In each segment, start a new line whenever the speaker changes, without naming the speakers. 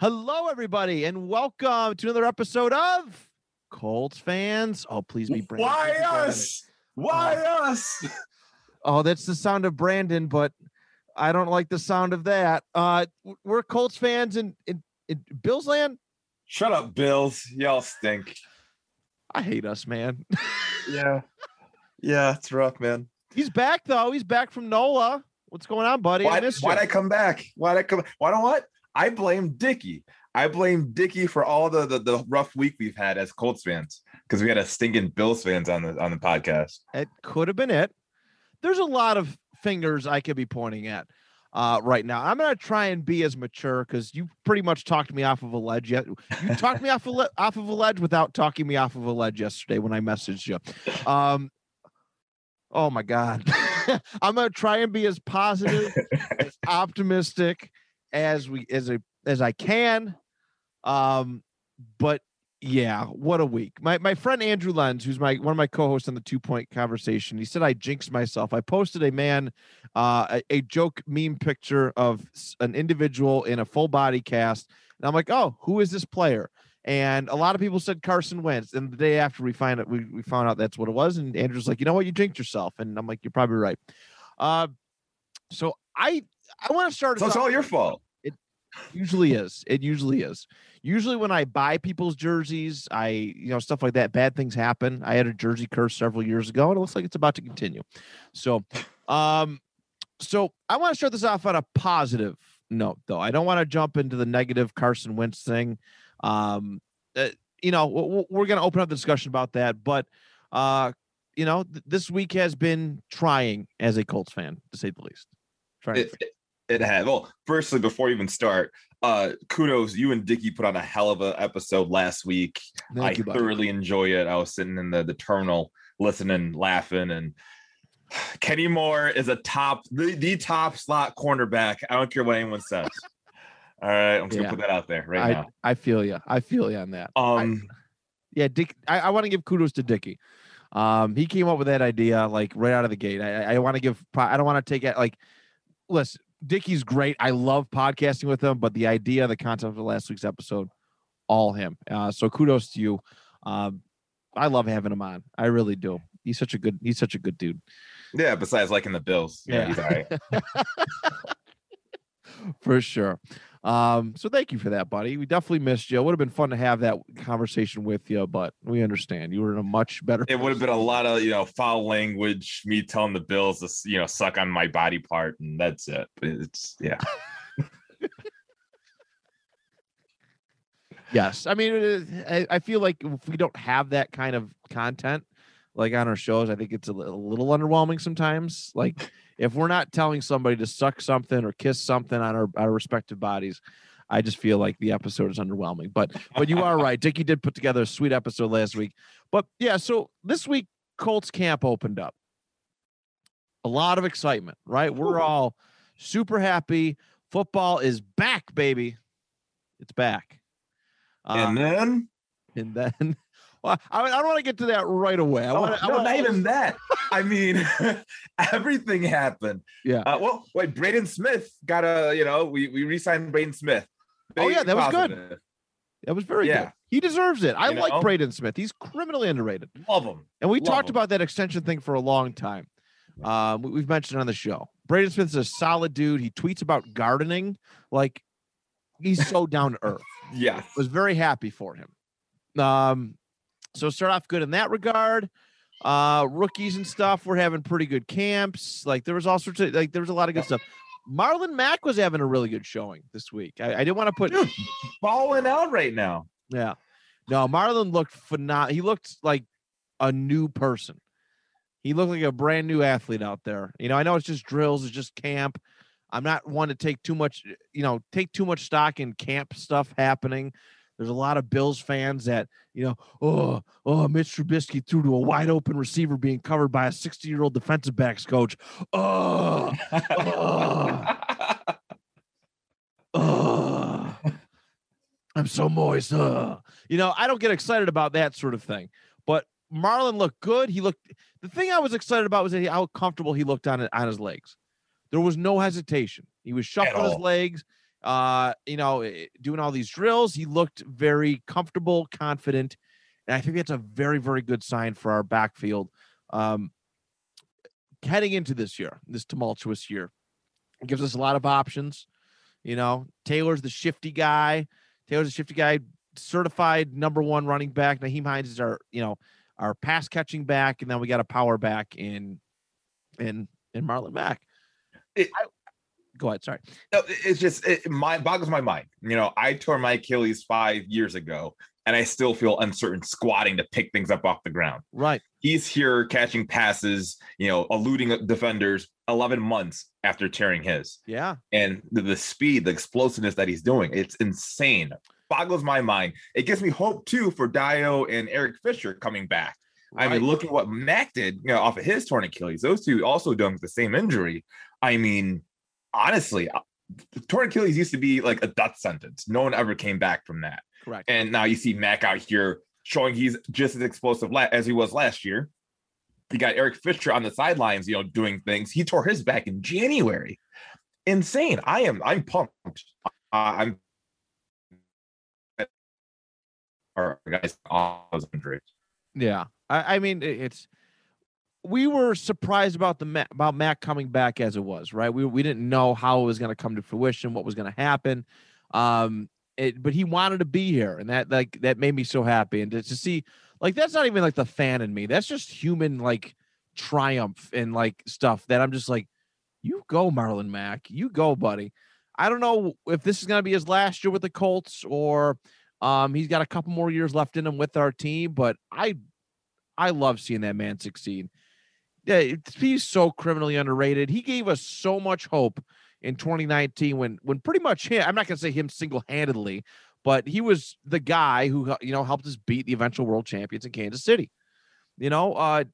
Hello, everybody, and welcome to another episode of Colts fans. Oh, please be Brandon.
Why
Please be Brandon.
us? Why us?
Oh, that's the sound of Brandon, but I don't like the sound of that. Uh, we're Colts fans in in, in Bills land.
Shut up, Bills. Y'all stink.
I hate us, man.
Yeah. Yeah, it's rough, man.
He's back though. He's back from NOLA. What's going on, buddy?
Why,
missed
why'd
you.
I come back? Why'd I come? Why don't what? I blame Dicky. I blame Dicky for all the, the the rough week we've had as Colts fans because we had a stinking Bills fans on the on the podcast.
It could have been it. There's a lot of fingers I could be pointing at uh, right now. I'm gonna try and be as mature because you pretty much talked me off of a ledge. Yet you talked me off a le- off of a ledge without talking me off of a ledge yesterday when I messaged you. Um, oh my god, I'm gonna try and be as positive, as optimistic as we as a as I can. Um, but yeah, what a week. My my friend Andrew Lenz, who's my one of my co-hosts on the two point conversation, he said I jinxed myself. I posted a man, uh, a, a joke meme picture of an individual in a full body cast, and I'm like, oh, who is this player? And a lot of people said Carson Wentz. And the day after we find it, we, we found out that's what it was. And Andrew's like, you know what, you jinxed yourself. And I'm like, you're probably right. Uh, so I I want to start.
So it's all your fault.
It usually is. It usually is. Usually when I buy people's jerseys, I you know stuff like that. Bad things happen. I had a jersey curse several years ago, and it looks like it's about to continue. So, um, so I want to start this off on a positive note, though. I don't want to jump into the negative Carson Wentz thing. Um, uh, you know, w- we're going to open up the discussion about that, but uh, you know, th- this week has been trying as a Colts fan, to say the least. Trying.
It, it, it had. Well, firstly, before you even start, uh, kudos. You and Dicky put on a hell of an episode last week.
Thank
I
you,
thoroughly enjoy it. I was sitting in the, the terminal listening, laughing, and Kenny Moore is a top, the, the top slot cornerback. I don't care what anyone says. All right, I'm just
Yeah.
gonna put that out there right
I,
now.
I feel you. I feel you on that.
Um,
yeah, Dick. I, I want to give kudos to Dicky. Um, he came up with that idea like right out of the gate. I, I want to give. I don't want to take it like. Listen, Dickie's great. I love podcasting with him, but the idea, the concept of last week's episode, all him. Uh, so kudos to you. Um, I love having him on. I really do. He's such a good. He's such a good dude.
yeah. Besides liking the Bills, yeah,
Yeah.
he's all right.
for sure. Um, so thank you for that, buddy. We definitely missed you. It would have been fun to have that conversation with you, but we understand you were in a much better.
It would have been a lot of you know foul language, me telling the Bills to you know suck on my body part, and that's it. It's yeah.
Yes, I mean, I, I feel like if we don't have that kind of content, like on our shows, I think it's a li- a little underwhelming sometimes. Like if we're not telling somebody to suck something or kiss something on our, our respective bodies, I just feel like the episode is underwhelming. But but you are right. Dickie did put together a sweet episode last week. But yeah, so this week Colts camp opened up. A lot of excitement, right? We're all super happy. Football is back, baby. It's back. Uh,
and then
and then well, I, I don't want to get to that right away. I
Oh,
want to.
no, not even that. I mean, everything happened.
Yeah.
Uh, well, wait, Braden Smith got a, you know, we we re-signed Braden Smith.
Oh, yeah, that was good. That was very
Yeah.
good. He deserves it. I
You
like
know?
Braden Smith. He's criminally underrated.
Love him.
And we
Love
talked
him.
about that extension thing for a long time. Um, we- we've mentioned on the show. Braden Smith's a solid dude. He tweets about gardening. Like he's so down to earth.
yeah.
Was very happy for him. Um, so start off good in that regard. Uh, rookies and stuff. We're having pretty good camps. Like there was all sorts of like there was a lot of good stuff. Marlon Mack was having a really good showing this week. I, I didn't want to put
Dude, balling out right now.
yeah. No, Marlon looked phenomenal. He looked like a new person. He looked like a brand new athlete out there. You know, I know it's just drills, it's just camp. I'm not one to take too much, you know, take too much stock in camp stuff happening. There's a lot of Bills fans that, you know, oh, oh, Mitch Trubisky threw to a wide open receiver being covered by a 60 year old defensive backs coach. Oh, oh, oh. I'm so moist. Uh. You know, I don't get excited about that sort of thing. But Marlon looked good. He looked. The thing I was excited about was how comfortable he looked on on his legs. There was no hesitation. He was shuffling his legs. Uh, you know, eh, doing all these drills. He looked very comfortable, confident, and I think that's a very, very good sign for our backfield. Um, heading into this year, this tumultuous year, it gives us a lot of options. You know, Taylor's the shifty guy. Taylor's a shifty guy, certified number one running back. Nyheim Hines is our, you know, our pass catching back, and then we got a power back in in in Marlon Mack.
It-
I- go ahead. Sorry.
No, it's just it my boggles my mind. You know, I tore my Achilles five years ago, and I still feel uncertain squatting to pick things up off the ground.
Right.
He's here catching passes, you know, eluding defenders 11 months after tearing his.
Yeah.
And the, the speed, the explosiveness that he's doing, it's insane. Boggles my mind. It gives me hope too for Dio and Eric Fisher coming back. I mean,
right.
look at what Mac did, you know, off of his torn Achilles. Those two also done with the same injury. I mean, honestly, uh, torn Achilles used to be like a death sentence. No one ever came back from that.
correct.
And now you see Mac out here showing he's just as explosive as he was last year. You got Eric Fisher on the sidelines, you know, doing things. He tore his back in January. Insane. I am. I'm pumped. Uh, I'm. Our guys, all those injuries.
Yeah, I, I mean it's. We were surprised about the Ma- about Mac coming back as it was, right? We we didn't know how it was going to come to fruition, what was going to happen. Um, it, but he wanted to be here, and that like that made me so happy. And to, to see like that's not even like the fan in me. That's just human like triumph and like stuff that I'm just like, you go, Marlon Mack, you go, buddy. I don't know if this is going to be his last year with the Colts or um, he's got a couple more years left in him with our team, but I I love seeing that man succeed. Yeah, he's so criminally underrated. He gave us so much hope in 2019 when when pretty much him, I'm not gonna say him single-handedly, but he was the guy who you know helped us beat the eventual world champions in Kansas City. You know, uh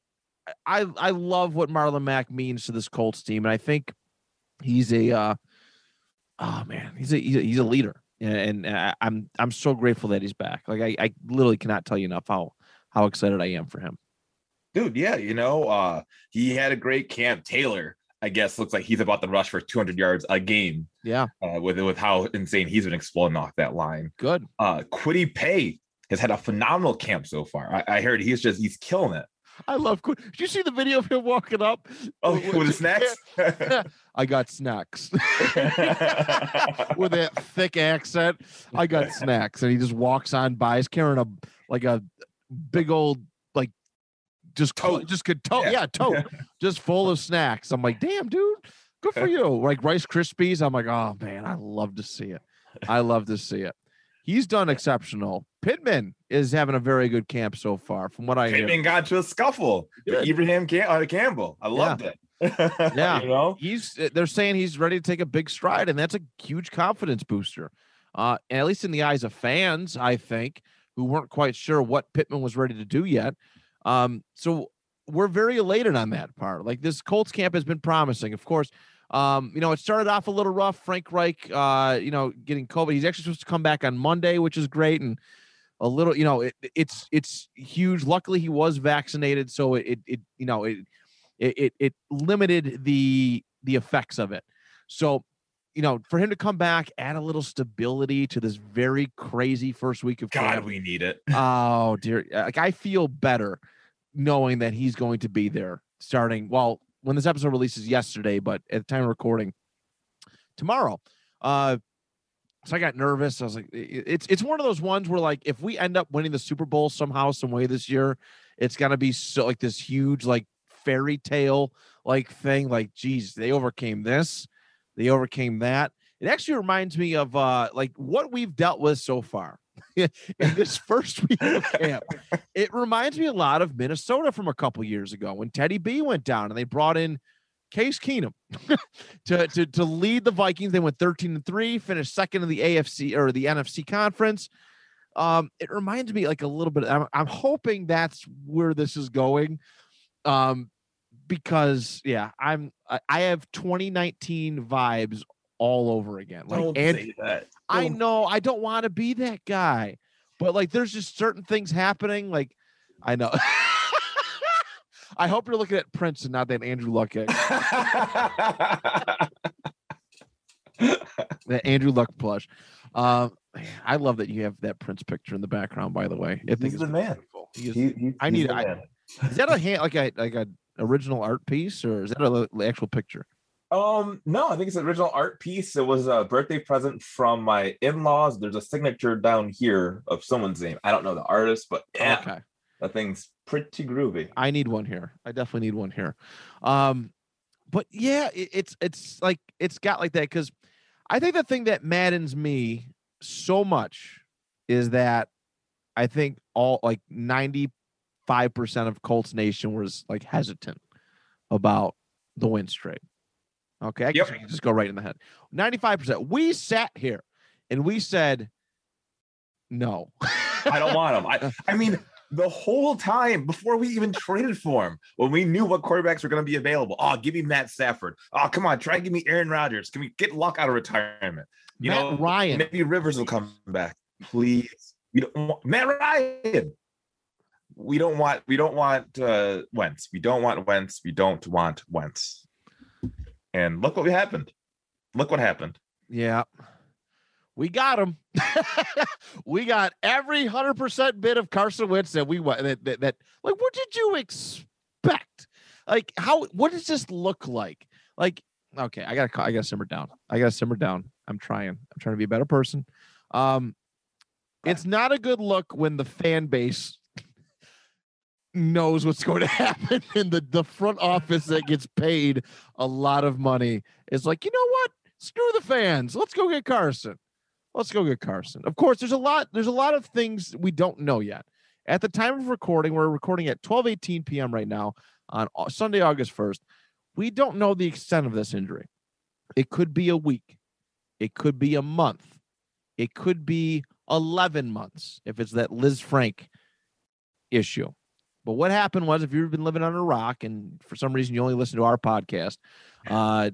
I I love what Marlon Mack means to this Colts team, and I think he's a uh oh man, he's a he's a, he's a leader. And, and I, I'm I'm so grateful that he's back. Like I, I literally cannot tell you enough how how excited I am for him.
Dude yeah you know uh he had a great camp taylor i guess looks like he's about to rush for 200 yards a game
Yeah,
uh, with with how insane he's been exploding off that line
good.
uh Kwity Paye has had a phenomenal camp so far i, I heard he's just he's killing it
I love. Qu- Did you see the video of him walking up?
oh
With-
with the snacks
I got snacks with that thick accent. I got snacks, and he just walks on by. He's carrying a like a big old just
Tote.
just could tote.
Yeah.
Yeah, tote, just full of snacks. I'm like, damn, dude, good for you. Like Rice Krispies. I'm like, oh man, I love to see it. I love to see it. He's done exceptional. Pittman is having a very good camp so far, from what I hear.
Got to a scuffle with Ibraheim Cam- uh, Campbell. I loved it.
Yeah.
you know,
he's they're saying he's ready to take a big stride and that's a huge confidence booster uh at least in the eyes of fans i think who weren't quite sure what pittman was ready to do yet um so we're very elated on that part like this colts camp has been promising of course um you know it started off a little rough frank reich uh you know getting covid he's actually supposed to come back on monday which is great and a little you know it, it's it's huge luckily he was vaccinated so it it, it you know it it, it it limited the the effects of it. So, you know, for him to come back, add a little stability to this very crazy first week of
God,
camp.
we need it.
Oh dear, like I feel better knowing that he's going to be there starting. Well, when this episode releases yesterday, but at the time of recording, tomorrow. Uh, so I got nervous. I was like, it's it's one of those ones where like if we end up winning the Super Bowl somehow, some way this year, it's gonna be so like this huge like fairy tale like thing. Like, geez, they overcame this, they overcame that. It actually reminds me of uh like what we've dealt with so far in this first week of camp. It reminds me a lot of Minnesota from a couple years ago when Teddy B went down and they brought in Case Keenum to, to to lead the Vikings. They went 13 and 3, finished second in the AFC or the NFC conference. Um, it reminds me like a little bit. I'm, I'm hoping that's where this is going. Um, because yeah, I'm I, I have 2019 vibes all over again. Like
Don't
and
say that.
I
Don't-
know I don't want to be that guy, but like there's just certain things happening. Like I know. I hope you're looking at Prince and not that Andrew Luck that Andrew Luck plush. Um, I love that you have that Prince picture in the background. By the way, I think
He's
it's
the man.
beautiful. He is-
He- he-
I need- I- is that a hand like a like a original art piece or is that a li- actual picture?
Um, no, I think it's an original art piece. It was a birthday present from my in-laws. There's a signature down here of someone's name. I don't know the artist, but yeah,
Okay.
that thing's pretty groovy.
I need one here. I definitely need one here. Um, but yeah, it, it's it's like it's got like that because I think the thing that maddens me so much is that I think all like ninety five percent of Colts Nation was like hesitant about the Wentz trade. Okay, I guess
Yep.
Can just go right in the head. Ninety five percent. We sat here and we said no.
I don't want him. I, I mean, the whole time before we even traded for him, when we knew what quarterbacks were going to be available, oh, give me Matt Stafford. Oh, come on, try give me Aaron Rodgers. Can we get Luck out of retirement? You
Matt
know,
Ryan.
maybe Rivers will come back, please. We don't want Matt Ryan. We don't want. We don't want uh, Wentz. We don't want Wentz. We don't want Wentz. And look what happened. Look what happened.
Yeah. We got him. we got every 100% bit of Carson Wentz that we want. That, that, that, like, what did you expect? Like, how, what does this look like? Like, okay, I gotta, I gotta simmer down. I gotta simmer down. I'm trying. I'm trying to be a better person. Um, it's not a good look when the fan base knows what's going to happen in the, the front office that gets paid a lot of money is like, you know what? Screw the fans. Let's go get Carson. Let's go get Carson. Of course, there's a lot, there's a lot of things we don't know yet. At the time of recording, we're recording at 12 18 p.m. right now on Sunday, August 1st. We don't know the extent of this injury. It could be a week, it could be a month, it could be 11 months if it's that Lisfranc issue. But what happened was, if you've been living under a rock and for some reason you only listen to our podcast, uh,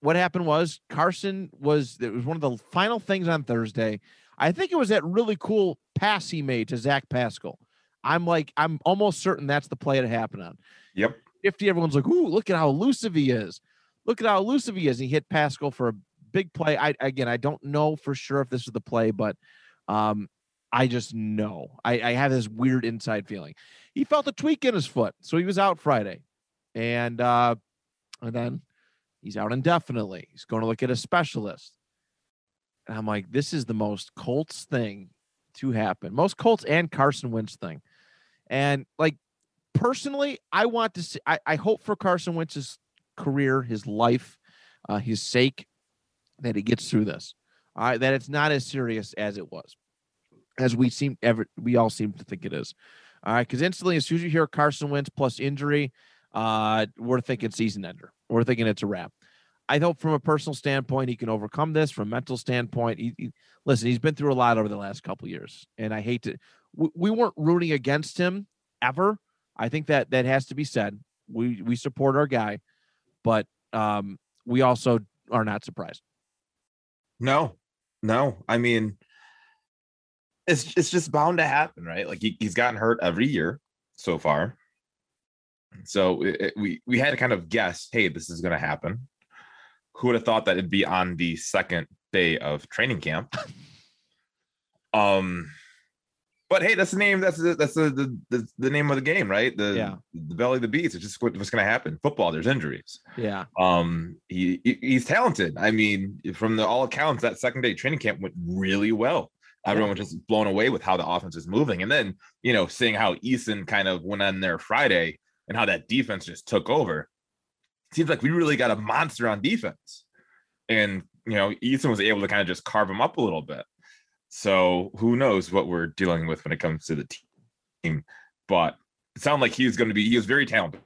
what happened was Carson was it was one of the final things on Thursday. I think it was that really cool pass he made to Zach Pascal. I'm like, I'm almost certain that's the play that happened on.
Yep.
50, everyone's like, ooh, look at how elusive he is. Look at how elusive he is. He hit Pascal for a big play. I again, I don't know for sure if this is the play, but um, I just know. I, I have this weird inside feeling. He felt a tweak in his foot, so he was out Friday, and uh, and then he's out indefinitely. He's going to look at a specialist. And I'm like, this is the most Colts thing to happen. Most Colts and Carson Wentz thing. And like personally, I want to see I, I hope for Carson Wentz's career, his life, uh, his sake, that he gets through this. All right, that it's not as serious as it was. As we seem ever we all seem to think it is. All right, because instantly as soon as you hear Carson Wentz plus injury, uh, we're thinking season ender. We're thinking it's a wrap. I hope from a personal standpoint he can overcome this. From mental standpoint, he, he- listen, he's been through a lot over the last couple years, and I hate to. We, we weren't rooting against him ever. I think that that has to be said. We we support our guy, but um, we also are not surprised.
No, no. I mean, it's it's just bound to happen, right? Like he, he's gotten hurt every year so far. So it, it- we we had to kind of guess, hey, this is going to happen. Who would have thought that it'd be on the second day of training camp? Um, But hey, that's the name. That's the, that's the, the the the name of the game, right? The
Yeah.
the belly of the beast. It's just what, what's going to happen. Football. There's injuries.
Yeah.
Um, he, he- he's talented. I mean, from the all accounts, that second day training camp went really well. Everyone was just blown away with how the offense is moving, and then you know, seeing how Eason kind of went on there Friday and how that defense just took over. Seems like we really got a monster on defense, and you know, Eason was able to kind of just carve him up a little bit. So who knows what we're dealing with when it comes to the team, but it sounded like he's going to be. He was very talented.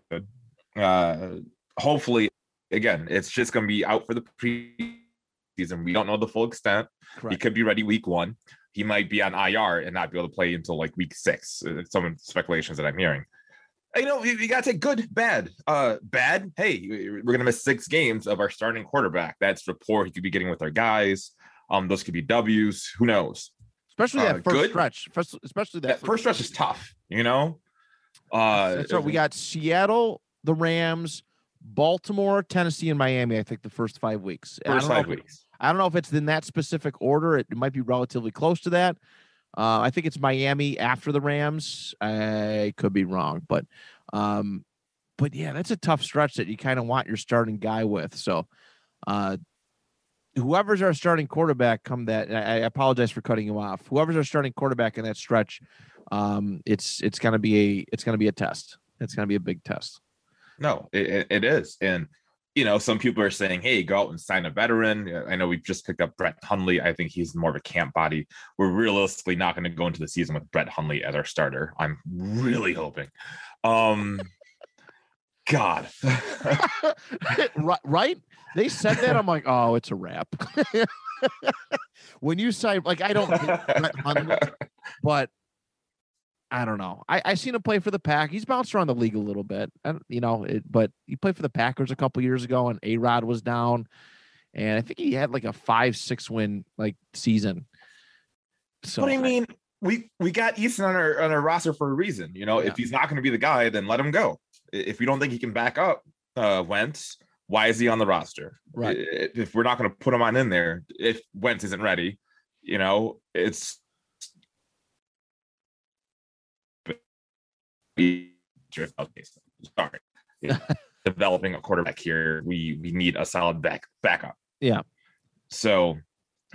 Uh, hopefully again, it's just going to be out for the preseason. We don't know the full extent. He could be ready week one. He might be on IR and not be able to play until like week six. uh, Some speculations that I'm hearing. You know, you, you got to take good, bad. Uh, bad. Hey, we're going to miss six games of our starting quarterback. That's rapport he could be getting with our guys. Um, those could be W's. Who knows?
Especially
Uh,
that first
good.
stretch. First, especially that,
That first stretch is tough. You know. Uh,
right. We got Seattle, the Rams, Baltimore, Tennessee, and Miami. I think the first five weeks.
First five weeks.
I don't know if it's in that specific order. It might be relatively close to that. Uh, I think it's Miami after the Rams. I could be wrong, but um, but yeah, that's a tough stretch that you kind of want your starting guy with. So, uh, whoever's our starting quarterback, come that. I, apologize for cutting you off. Whoever's our starting quarterback in that stretch, um, it's it's gonna be a it's gonna be a test. It's gonna be a big test.
No, it- it is. And, you know, some people are saying, hey, go out and sign a veteran. I know we've just picked up Brett Hundley. I think he's more of a camp body. We're realistically not going to go into the season with Brett Hundley as our starter. I'm really hoping. Um, God.
Ri- right? They said that. I'm like, oh, it's a wrap. when you say like, I don't, Hundley, but I don't know. I I seen him play for the Pack. He's bounced around the league a little bit, and you know, it, but he played for the Packers a couple years ago, and A Rod was down, and I think he had like a five six win like season. So
but I mean, we we got Eason on our on our roster for a reason. You know,
Yeah.
if he's not going to be the guy, then let him go. If you don't think he can back up uh Wentz, why is he on the roster?
Right.
If we're not going to put him on in there, if Wentz isn't ready, you know, it's sorry. Developing a quarterback here, we we need a solid back backup.
Yeah.
So,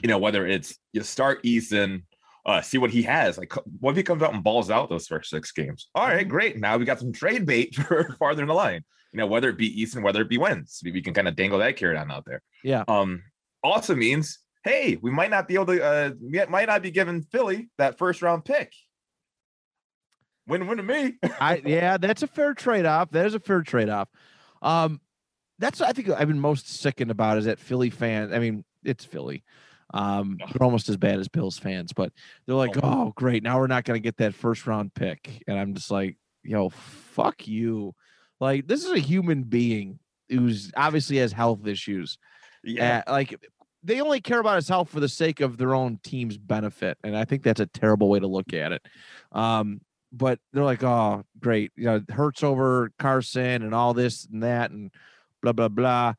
you know, whether it's you start Eason, uh, see what he has. Like, what if he comes out and balls out those first six games? All right, great. Now we got some trade bait for farther in the line. You know, whether it be Eason, whether it be Wentz, we can kind of dangle that carrot on out there.
Yeah.
Um, also means, hey, we might not be able to, uh, we might not be giving Philly that first round pick. Win win to me.
I yeah, that's a fair trade off. That is a fair trade off. Um, that's I think I've been most sickened about is that Philly fans. I mean, it's Philly. Um, they're almost as bad as Bills fans, but they're like,
Oh.
oh, great, now we're not going to get that first round pick, and I'm just like, yo, fuck you. Like, this is a human being who's obviously has health issues.
Yeah.
Uh, like, they only care about his health for the sake of their own team's benefit, and I think that's a terrible way to look at it. Um, but they're like, oh, great, you know, Hurts over Carson and all this and that and blah blah blah,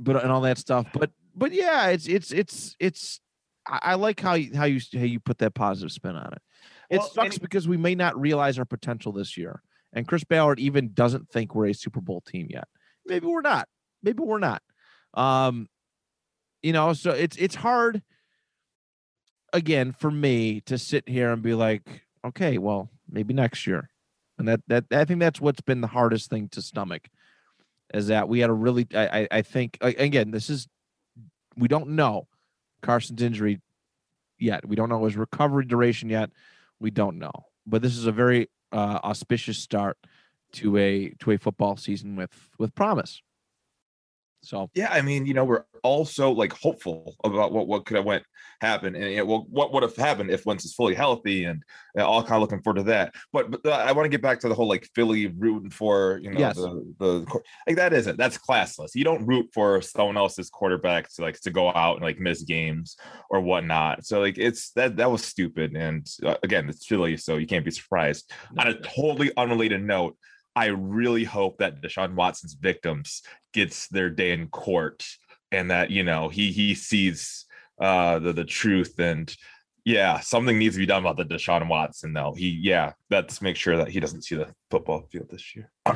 but and all that stuff. But but yeah, it's it's it's it's. I, I like how you, how you how you put that positive spin on it. It
Well,
sucks because we may not realize our potential this year, and Chris Ballard even doesn't think we're a Super Bowl team yet. Maybe we're not. Maybe we're not. Um, you know, so it's it's hard again for me to sit here and be like, okay, well, maybe next year. And that that I think that's what's been the hardest thing to stomach is that we had a really I I, think again, this is we don't know Carson's injury yet. We don't know his recovery duration yet. We don't know. But this is a very uh, auspicious start to a to a football season with with promise. So
yeah, I mean, you know, we're also like hopeful about what what could have went happen, and it, well, what would have happened if Wentz is fully healthy, and uh, all kind of looking forward to that. But, but uh, I want to get back to the whole like Philly rooting for you know
Yes.
the the like that isn't that's classless. You don't root for someone else's quarterback to like to go out and like miss games or whatnot. So like it's that that was stupid, and uh, again, it's Philly, so you can't be surprised. On a totally unrelated note, I really hope that Deshaun Watson's victims gets their day in court and that you know he he sees uh the the truth and Yeah, something needs to be done about the Deshaun Watson though. He yeah, let's make sure that he doesn't see the football field this year.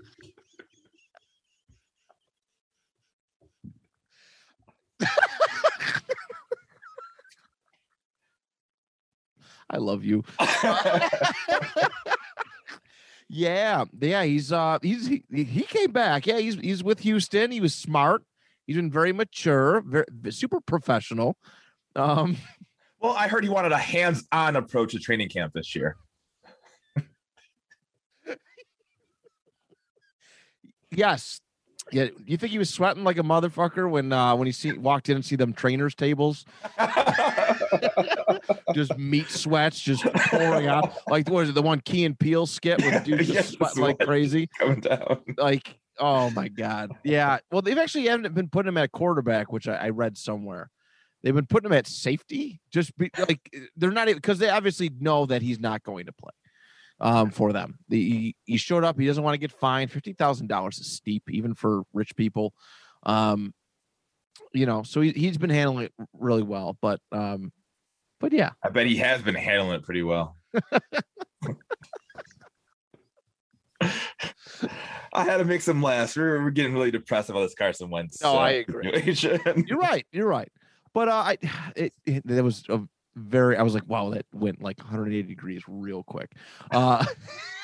I love you. yeah, yeah, he's uh he's he, he came back. Yeah, he's he's with Houston. He was smart. He's been very mature, very super professional. Um
well, I heard he wanted a hands-on approach to training camp this year.
yes. Yeah, you think he was sweating like a motherfucker when uh when he see walked in and see them trainers tables? just meat sweats just pouring out. Like what is it, the one Key and Peele skit where the dude just yes, sweating like crazy?
Coming down.
Like, oh my God. Yeah. Well, they've actually haven't been putting him at quarterback, which I, I read somewhere. They've been putting him at safety, just be, like they're not because they obviously know that he's not going to play um, for them. The, he, he showed up. He doesn't want to get fined. Fifty thousand dollars is steep, even for rich people. Um, you know, so he, he's been handling it really well. But um, but yeah,
I bet he has been handling it pretty well. I had to make some laughs. We're, we're getting really depressed about this Carson Wentz.
No, uh, I agree. you're right. You're right. But uh, I, it, it, it was a very i was like wow that went like 180 degrees real quick. Uh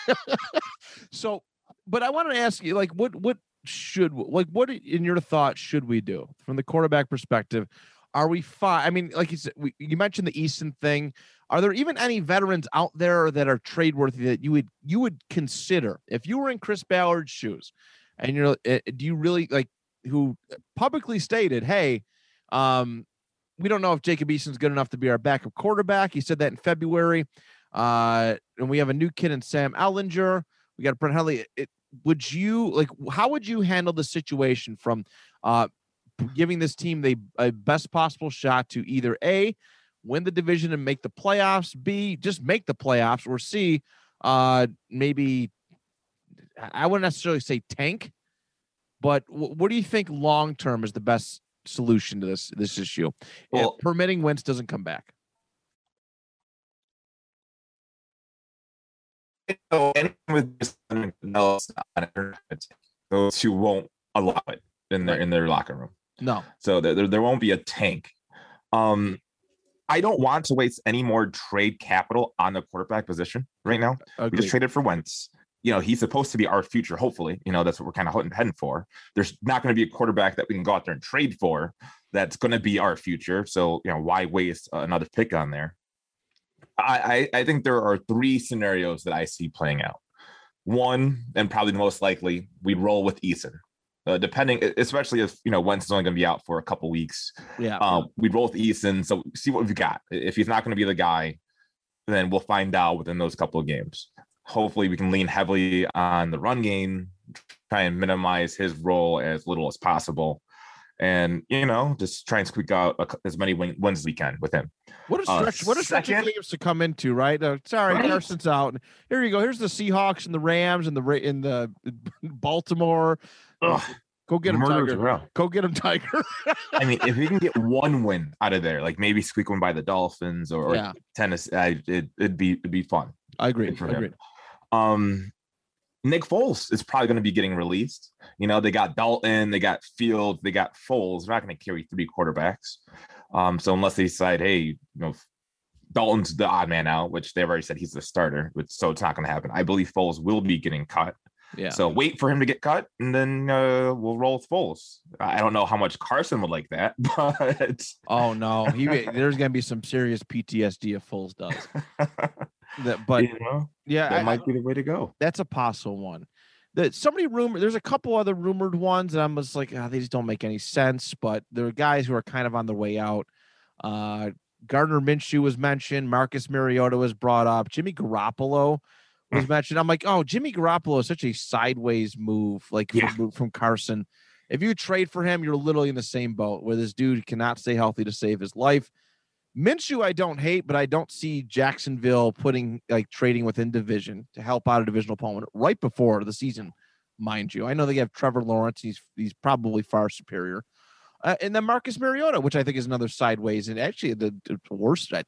so but i wanted to ask you like what what should like what in your thoughts should we do? From the quarterback perspective are we fine i mean like you said we, you mentioned the eason thing. Are there even any veterans out there that are trade worthy that you would you would consider? If you were in chris ballard's shoes and you're eh, do you really like who publicly stated hey um we don't know if Jacob Eason's good enough to be our backup quarterback. He said that in February. Uh, and we have a new kid in Sam Ehlinger. We got Brent Hundley. It, would you like? How would you handle the situation from uh, giving this team the a best possible shot to either a win the division and make the playoffs, b just make the playoffs, or c uh, maybe I wouldn't necessarily say tank, but what do you think long term is the best solution to this this issue. Well, if permitting Wentz doesn't come back.
with those who won't allow it in their in their locker room.
No.
So there, there won't be a tank. Um I don't want to waste any more trade capital on the quarterback position right now. Agreed. We just traded for Wentz you know, he's supposed to be our future, hopefully. You know, that's what we're kind of heading for. There's not going to be a quarterback that we can go out there and trade for that's going to be our future. So, you know, why waste another pick on there? I, I, I think there are three scenarios that I see playing out. One, and probably the most likely, we roll with Eason. Uh, depending, especially if you know Wentz is only going to be out for a couple weeks.
Yeah, uh,
we roll with Eason. So see what we've got. If he's not going to be the guy, then we'll find out within those couple of games hopefully we can lean heavily on the run game, try and minimize his role as little as possible. And you know, just try and squeak out as many wins as we can with him.
What a uh, stretch! Uh, what a stretch of games to come into, right? Uh, sorry, right. Carson's out. Here you go. Here's the Seahawks and the Rams and the in the Baltimore. Ugh. Go get him, Tiger. Go get him, Tiger.
I mean, if we can get one win out of there, like maybe squeak one by the Dolphins or, yeah. or tennis, I, it, would be it'd be fun.
I agree. I agree.
Um, Nick Foles is probably going to be getting released. You know, they got Dalton, they got Fields, they got Foles. They're not going to carry three quarterbacks. Um, so unless they decide, hey, you know, Dalton's the odd man out, which they've already said he's the starter, which, so it's not going to happen. I believe Foles will be getting cut.
Yeah.
So wait for him to get cut, and then uh, we'll roll with Foles. I don't know how much Carson would like that, but
oh no, he there's going to be some serious PTSD if Foles does. That, but you know, yeah,
that I, might be the way to go.
That's a possible one. That somebody rumored. There's a couple other rumored ones, and I'm just like, oh, they just don't make any sense. But there are guys who are kind of on their way out. Uh, Gardner Minshew was mentioned. Marcus Mariota was brought up. Jimmy Garoppolo was mentioned. I'm like, oh, Jimmy Garoppolo is such a sideways move, like yeah. from, from Carson. If you trade for him, you're literally in the same boat where this dude cannot stay healthy to save his life. Minshew, I don't hate, but I don't see Jacksonville putting like trading within division to help out a divisional opponent right before the season, mind you. I know they have Trevor Lawrence; he's he's probably far superior. Uh, and then Marcus Mariota, which I think is another sideways, and actually the, the worst. I,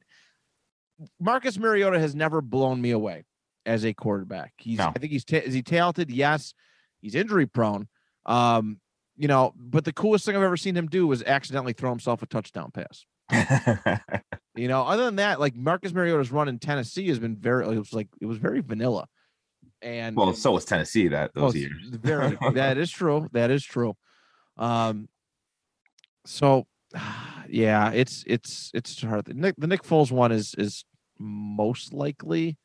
Marcus Mariota has never blown me away as a quarterback. He's,
No.
I think he's, ta- is he talented? Yes. He's injury prone. Um, you know, but the coolest thing I've ever seen him do was accidentally throw himself a touchdown pass. You know, other than that, like Marcus Mariota's run in Tennessee has been very, it was like, it was very vanilla. And
well, so was Tennessee that
Oh,
those
it's
years.
Very, that is true. That is true. Um, so yeah, it's it's it's hard. The Nick the Nick Foles one is is most likely.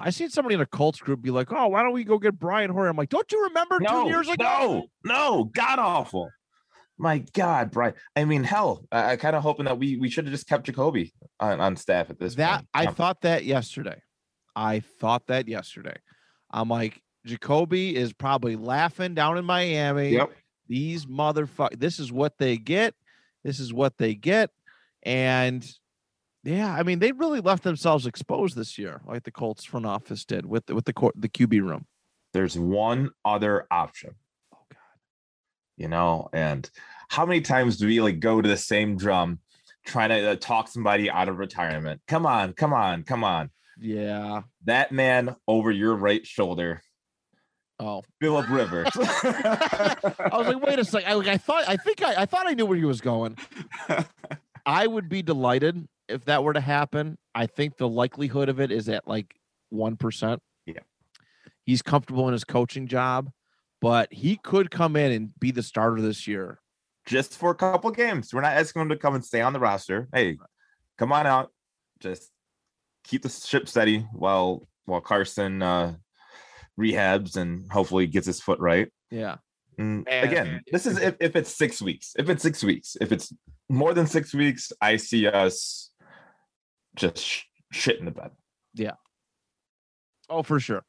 I seen somebody in a Colts group be like, "Oh, why don't we go get Brian Hoyer?" I'm like, "Don't you remember
No,
two years ago?"
no, no, god awful. My God, Brian. I mean, hell, I, I kind of hoping that we we should have just kept Jacoby on, on staff at this
that
point.
I thought that yesterday. I thought that yesterday. I'm like, Jacoby is probably laughing down in Miami.
Yep.
these motherfuckers this is what they get this is what they get and yeah i mean they really left themselves exposed this year like the colts front office did with the, with the court the qb room.
There's one other option.
oh god.
You know and how many times do we like go to the same drum trying to uh, talk somebody out of retirement? Come on come on come on.
Yeah.
That man over your right shoulder
oh.
Philip rivers.
I was like wait a second I, like, I thought i think I, I thought i knew where he was going. I would be delighted if that were to happen i think the likelihood of it is at like 1%
Yeah.
he's comfortable in his coaching job but he could come in and be the starter this year.
Just for a couple games. We're not asking him to come and stay on the roster. Hey come on out. Just keep the ship steady while while carson uh rehabs and hopefully gets his foot right.
Yeah.
And
Man.
again, this is if, if it's six weeks. If it's six weeks, if it's more than six weeks, I see us just sh- shit in the bed. Yeah.
Oh, for sure,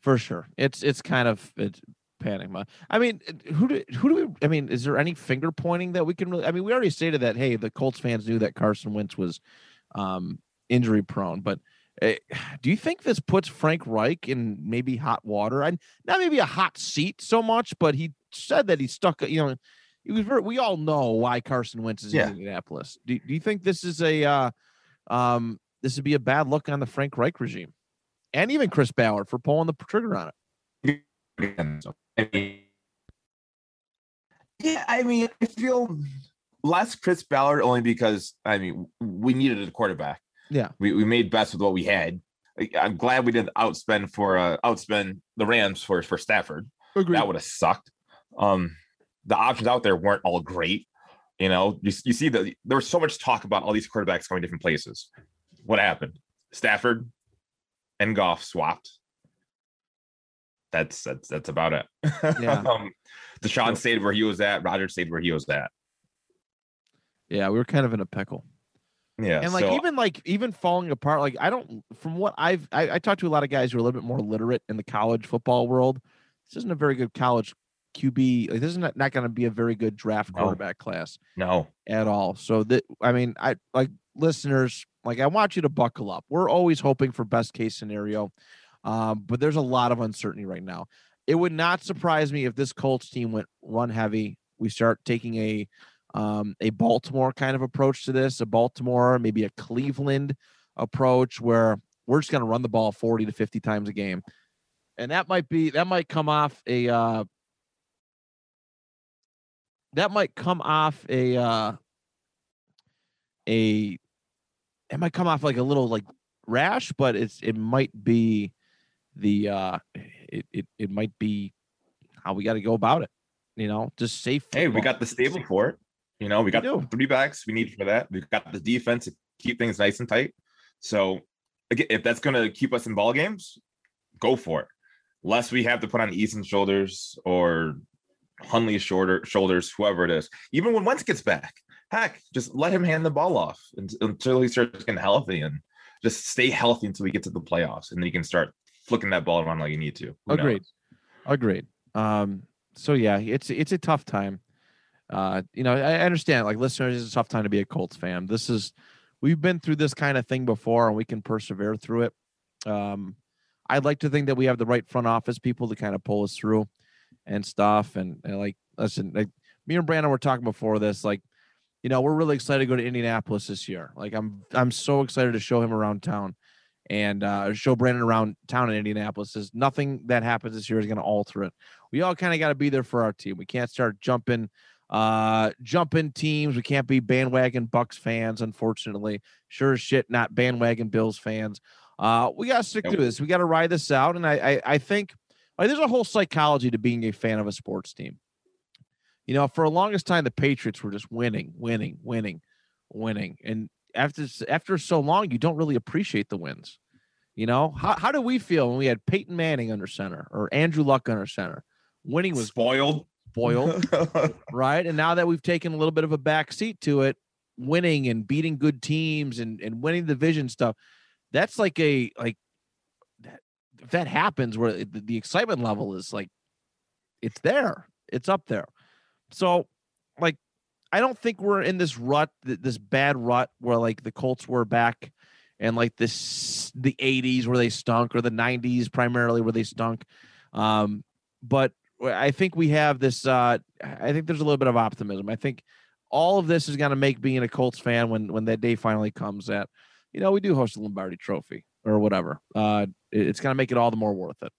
for sure. It's it's kind of it's panic. I mean, who do who do we? I mean, is there any finger pointing that we can really? I mean, we already stated that. Hey, the Colts fans knew that Carson Wentz was um, injury prone, but. uh, Do you think this puts Frank Reich in maybe hot water? And not maybe a hot seat so much, but he said that he stuck. You know, he was very. We all know why Carson Wentz is
Yeah.
in Indianapolis. Do, do you think this is a uh, um, this would be a bad look on the Frank Reich regime, and even Chris Ballard for pulling the trigger on it?
Again, so, I mean, yeah, I mean, I feel less Chris Ballard only because I mean we needed a quarterback.
Yeah.
we, we made best with what we had. I'm glad we didn't outspend for uh outspend the Rams for for Stafford. That would have sucked. Um, the options out there weren't all great. You know, you, you see that there was so much talk about all these quarterbacks going different places. What happened? Stafford and Goff swapped. That's that's that's about it.
Yeah.
um, Deshaun stayed where he was at. Roger stayed where he was at.
Yeah, we were kind of in a pickle.
Yeah,
and like
so-
even like even falling apart like i don't from what i've I, I talked to a lot of guys who are a little bit more literate in the college football world this isn't a very good college qb like this is not, not going to be a very good draft
No.
quarterback class
no,
at all. So that i mean i like listeners like i want you to buckle up. We're always hoping for best case scenario um, but there's a lot of uncertainty right now. It would not surprise me if this colts team went run heavy. We start taking a um, a Baltimore kind of approach to this, a Baltimore, maybe a Cleveland approach where we're just going to run the ball 40 to 50 times a game. And that might be, that might come off a, uh, that might come off a, uh, a, it might come off like a little like rash, but it's, it might be the, uh, it, it, it might be how we got to go about it. You know, just safe.
hey, we got the stable for it. You know, we got the three backs we need for that. We've got the defense to keep things nice and tight. So again, if that's going to keep us in ball games, go for it. Less we have to put on Eason's shoulders or Hundley's shoulder shoulders, whoever it is. Even when Wentz gets back, heck, just let him hand the ball off until he starts getting healthy and just stay healthy until we get to the playoffs, and then you can start flicking that ball around like you need to. Who knows?
Agreed. Agreed. Um, so yeah, it's it's a tough time. Uh, you know, I understand like listeners, it's a tough time to be a Colts fan. This is we've been through this kind of thing before and we can persevere through it. Um, I'd like to think that we have the right front office people to kind of pull us through and stuff. And, and like, listen, like me and Brandon were talking before this, like, you know, we're really excited to go to Indianapolis this year. Like, I'm I'm so excited to show him around town and uh, show Brandon around town in Indianapolis. There's nothing that happens this year is going to alter it. We all kind of got to be there for our team. We can't start jumping uh jumping teams. We can't be bandwagon Bucks fans, unfortunately. Sure as shit, not bandwagon Bills fans. Uh, we gotta stick to this. We gotta ride this out. And I I, I think like there's a whole psychology to being a fan of a sports team. You know, for the longest time, the Patriots were just winning, winning, winning, winning. And after after so long, you don't really appreciate the wins. You know, how, how do we feel when we had Peyton Manning under center or Andrew Luck under center? Winning was
spoiled,
spoiled, right? And now that we've taken a little bit of a back seat to it, winning and beating good teams and, and winning the division stuff, that's like a like if that happens where the, excitement level is like it's there, it's up there. So, like, I don't think we're in this rut, this bad rut where like the Colts were back and like this the 80s where they stunk or the 90s primarily where they stunk. Um, but I think we have this uh I think there's a little bit of optimism. I think all of this is going to make being a Colts fan when when that day finally comes that you know we do host the Lombardi trophy or whatever. Uh it's going to make it all the more worth it.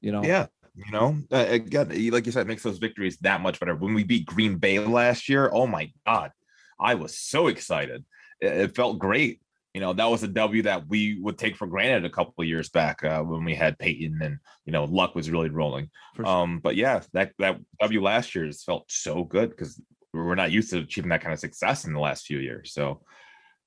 You know.
Yeah. You know, uh, again, like you said, makes those victories that much better. When we beat Green Bay last year, oh my god, I was so excited. It, it felt great. You know, that was a W that we would take for granted a couple of years back uh, when we had Peyton and you know Luck was really rolling. Sure. Um, but yeah, that that W last year has felt so good because we're not used to achieving that kind of success in the last few years. So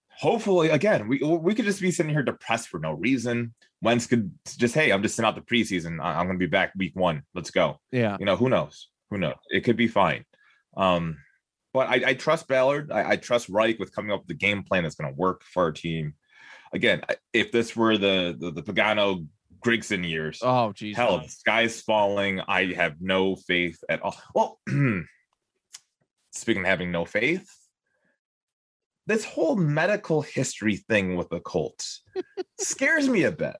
hopefully, again, we we could just be sitting here depressed for no reason. Wentz could just, hey, I'm just sitting out the preseason. I'm going to be back week one. Let's go.
Yeah.
You know, who knows? Who knows? It could be fine. Um, but I, I trust Ballard. I, I, trust Reich with coming up with the game plan that's going to work for our team. Again, if this were the the, the Pagano Grigson years,
oh geez,
hell, the sky's falling. I have no faith at all. Well, speaking of having no faith, this whole medical history thing with the Colts scares me a bit.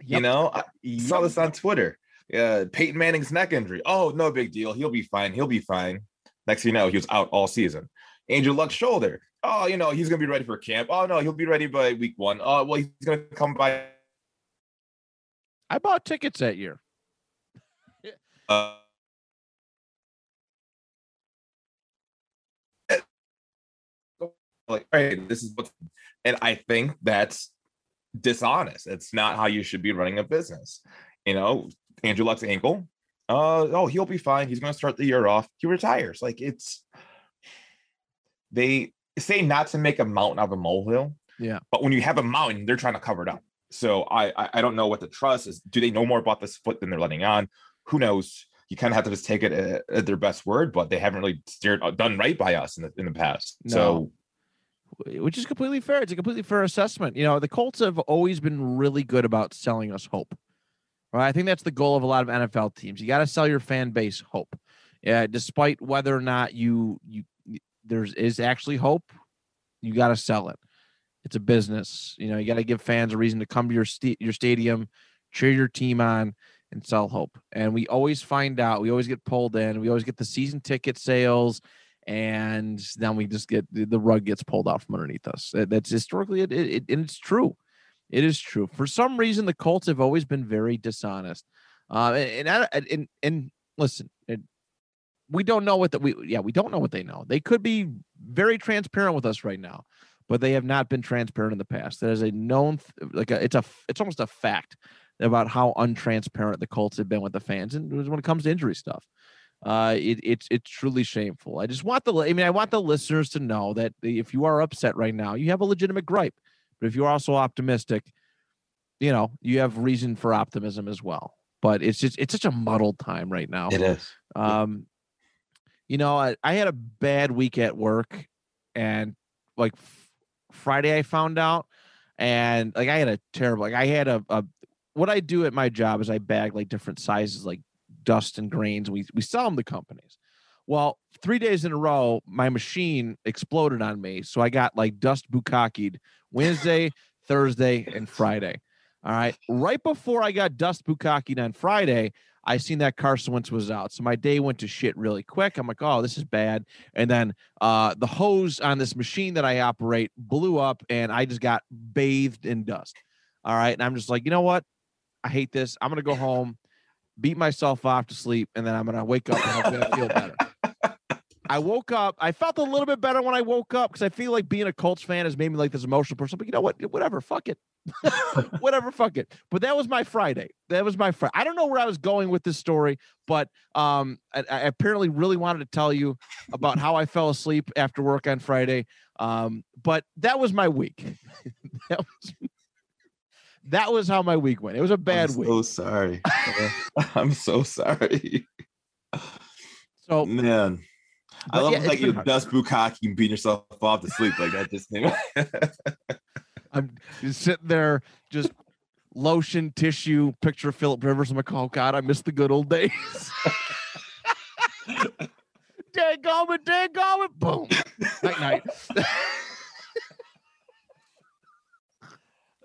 Yep. You know, I yep. saw this on Twitter. Uh, Peyton Manning's neck injury. Oh, no big deal. He'll be fine. He'll be fine. Next thing you know, he was out all season. Andrew Luck's shoulder. Oh, you know, he's gonna be ready for camp. Oh no, he'll be ready by week one. Oh, well, he's gonna come by.
I bought tickets that year.
uh, like, hey, this is what, and I think that's dishonest. It's not how you should be running a business. You know, Andrew Luck's ankle. Uh, oh, he'll be fine. He's going to start the year off. He retires. Like it's they say not to make a mountain out of a molehill.
Yeah.
But when you have a mountain, they're trying to cover it up. So I I, don't know what to trust is. Do they know more about this foot than they're letting on? Who knows? You kind of have to just take it at, at their best word, but they haven't really steered done right by us in the in the past. No. So
which is completely fair. It's a completely fair assessment. You know, the Colts have always been really good about selling us hope. Right? I think that's the goal of a lot of NFL teams. You got to sell your fan base hope. Yeah, despite whether or not you you there's is actually hope, you got to sell it. It's a business. You know, you got to give fans a reason to come to your st- your stadium, cheer your team on, and sell hope. And we always find out. We always get pulled in. We always get the season ticket sales and then we just get the rug gets pulled out from underneath us. That's historically it, it, and it's true. It is true. For some reason, the Colts have always been very dishonest. Uh, and, and and and listen, it, we don't know what that we yeah we don't know what they know. They could be very transparent with us right now, but they have not been transparent in the past. That is a known like a, it's a it's almost a fact about how untransparent the Colts have been with the fans, and when it comes to injury stuff uh, it, it's it's truly shameful. I just want the I mean I want the listeners to know that if you are upset right now, you have a legitimate gripe. But if you're also optimistic, you know you have reason for optimism as well. But it's just it's such a muddled time right now.
It is.
Um, you know I, I had a bad week at work, and like f- Friday I found out, and like I had a terrible like I had a, a what I do at my job is I bag like different sizes like dust and grains. We we sell them to companies. Well, three days in a row, my machine exploded on me, so I got like dust bukkakied Wednesday, Thursday, and Friday. All right. Right before I got dust bukakied on Friday, I seen that Carson Wentz was out. So my day went to shit really quick. I'm like, oh, this is bad. And then uh, the hose on this machine that I operate blew up and I just got bathed in dust. All right. And I'm just like, you know what? I hate this. I'm to go home, beat myself off to sleep, and then I'm to wake up and hopefully I feel better. I woke up. I felt a little bit better when I woke up because I feel like being a Colts fan has made me like this emotional person. But you know what? Whatever. Fuck it. Whatever. Fuck it. But that was my Friday. That was my Friday. I don't know where I was going with this story, but um, I, I apparently really wanted to tell you about how I fell asleep after work on Friday. Um, but that was my week. that was that was how my week went. It was a bad
I'm
week.
So sorry. I'm so sorry.
So
man, I love
yeah,
like you
hard.
dust bukkake and beating yourself off to sleep like that. Just
I'm just sitting there, just lotion, tissue, picture of Philip Rivers. I'm like, oh God, I miss the good old days. Dang it, dang it, boom. Night night.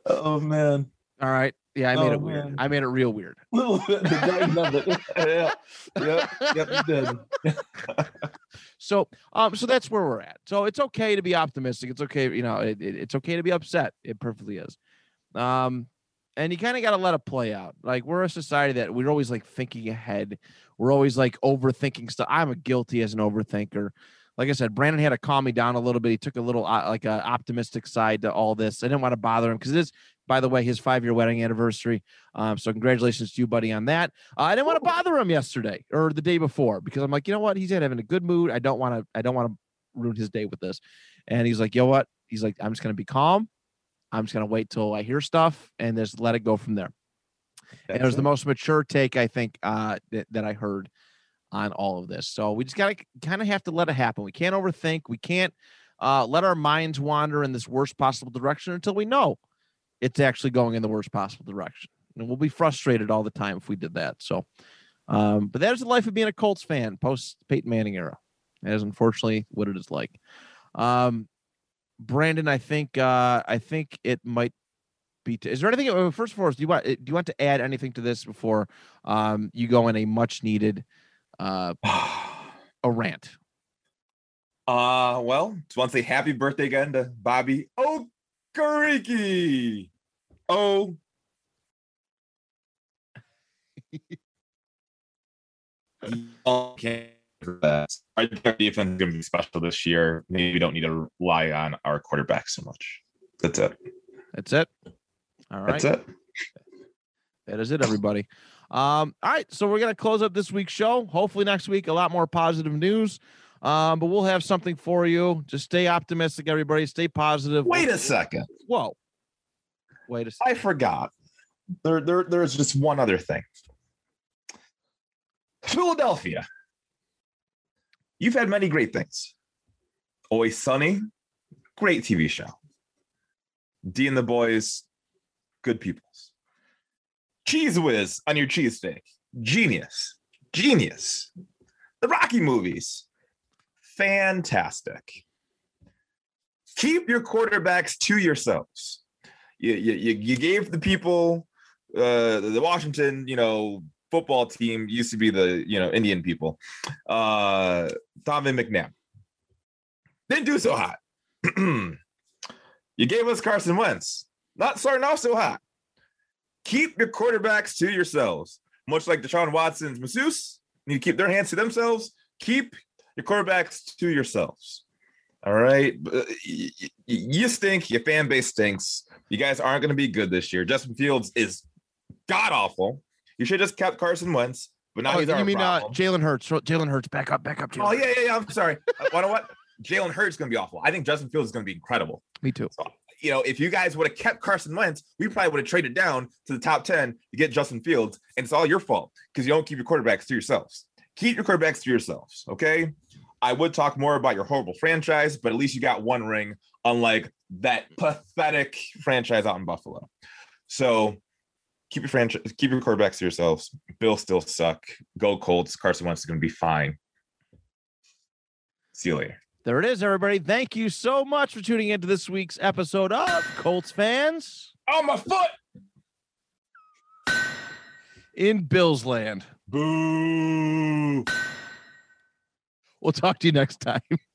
Oh man,
All right. Yeah, I made
Oh,
it weird.
man.
I made it real weird.
little bit. The it. yeah, yep, yep, you did.
So, um, so that's where we're at. So it's okay to be optimistic. It's okay, you know, it, it- it's okay to be upset. It perfectly is. Um, and you kind of got to let it play out. Like we're a society that we're always like thinking ahead. We're always like overthinking stuff. I'm a guilty as an overthinker. Like I said, Brandon had to calm me down a little bit. He took a little uh, like a optimistic side to all this. I didn't want to bother him because it is, by the way, his five year wedding anniversary. Um, so congratulations to you, buddy, on that. Uh, I didn't want to bother him yesterday or the day before because I'm like, you know what? He's having a good mood. I don't want to. I don't want to ruin his day with this. And he's like, you know what? He's like, I'm just gonna be calm. I'm just gonna wait till I hear stuff and just let it go from there. and it was the most mature take I think uh, that, that I heard on all of this. So we just gotta kind of have to let it happen. We can't overthink. We can't uh, let our minds wander in this worst possible direction until we know it's actually going in the worst possible direction. And we'll be frustrated all the time if we did that. So, um, but that is the life of being a Colts fan post Peyton Manning era. That is unfortunately what it is like. Um, Brandon, I think uh, I think it might be. T- is there anything? uh, First of all, do you want do you want to add anything to this before um, you go in a much needed uh, a rant?
Uh, well, just want to say happy birthday again to Bobby Okereke. Oh. okay. Our defense is going to be special this year. Maybe we don't need to rely on our quarterback so much. That's it.
That's it. All right.
That's it.
That is it, everybody. Um, all right, so we're gonna close up this week's show. Hopefully next week a lot more positive news. Um, but we'll have something for you. Just stay optimistic, everybody. Stay positive.
Wait a second.
Whoa. Wait a second.
I forgot. There, there, there's just one other thing. Philadelphia. You've had many great things. Always Sunny, great TV show. D and the Boys, good peoples. Cheez Whiz on your cheesesteak, genius, genius. The Rocky movies, fantastic. Keep your quarterbacks to yourselves you, you, you gave the people uh the Washington, you know, football team used to be the you know Indian people. Uh Donovan McNabb. Didn't do so hot. you gave us Carson Wentz. Not starting off so hot. Keep your quarterbacks to yourselves. Much like Deshaun Watson's masseuse, You need to keep their hands to themselves. Keep your quarterbacks to yourselves. All right. Uh, You stink. Your fan base stinks. You guys aren't going to be good this year. Justin Fields is god awful. You should have just kept Carson Wentz, but now
Oh,
he's our
you mean uh. Jalen Hurts? Jalen Hurts, back up, back up. Jalen
oh yeah, yeah, yeah. I'm sorry. You know what? Jalen Hurts is going to be awful. I think Justin Fields is going to be incredible.
Me too.
You know, if you guys would have kept Carson Wentz, we probably would have traded down to the top 10 to get Justin Fields. And it's all your fault because you don't keep your quarterbacks to yourselves. Keep your quarterbacks to yourselves. Okay. I would talk more about your horrible franchise, but at least you got one ring, unlike that pathetic franchise out in Buffalo. So keep your franchise, keep your quarterbacks to yourselves. Bill still suck. Go Colts. Carson Wentz is going to be fine. See you later.
There it is, everybody. Thank you so much for tuning into this week's episode of Colts Fans.
On my foot!
In Bill's Land.
Boo!
We'll talk to you next time.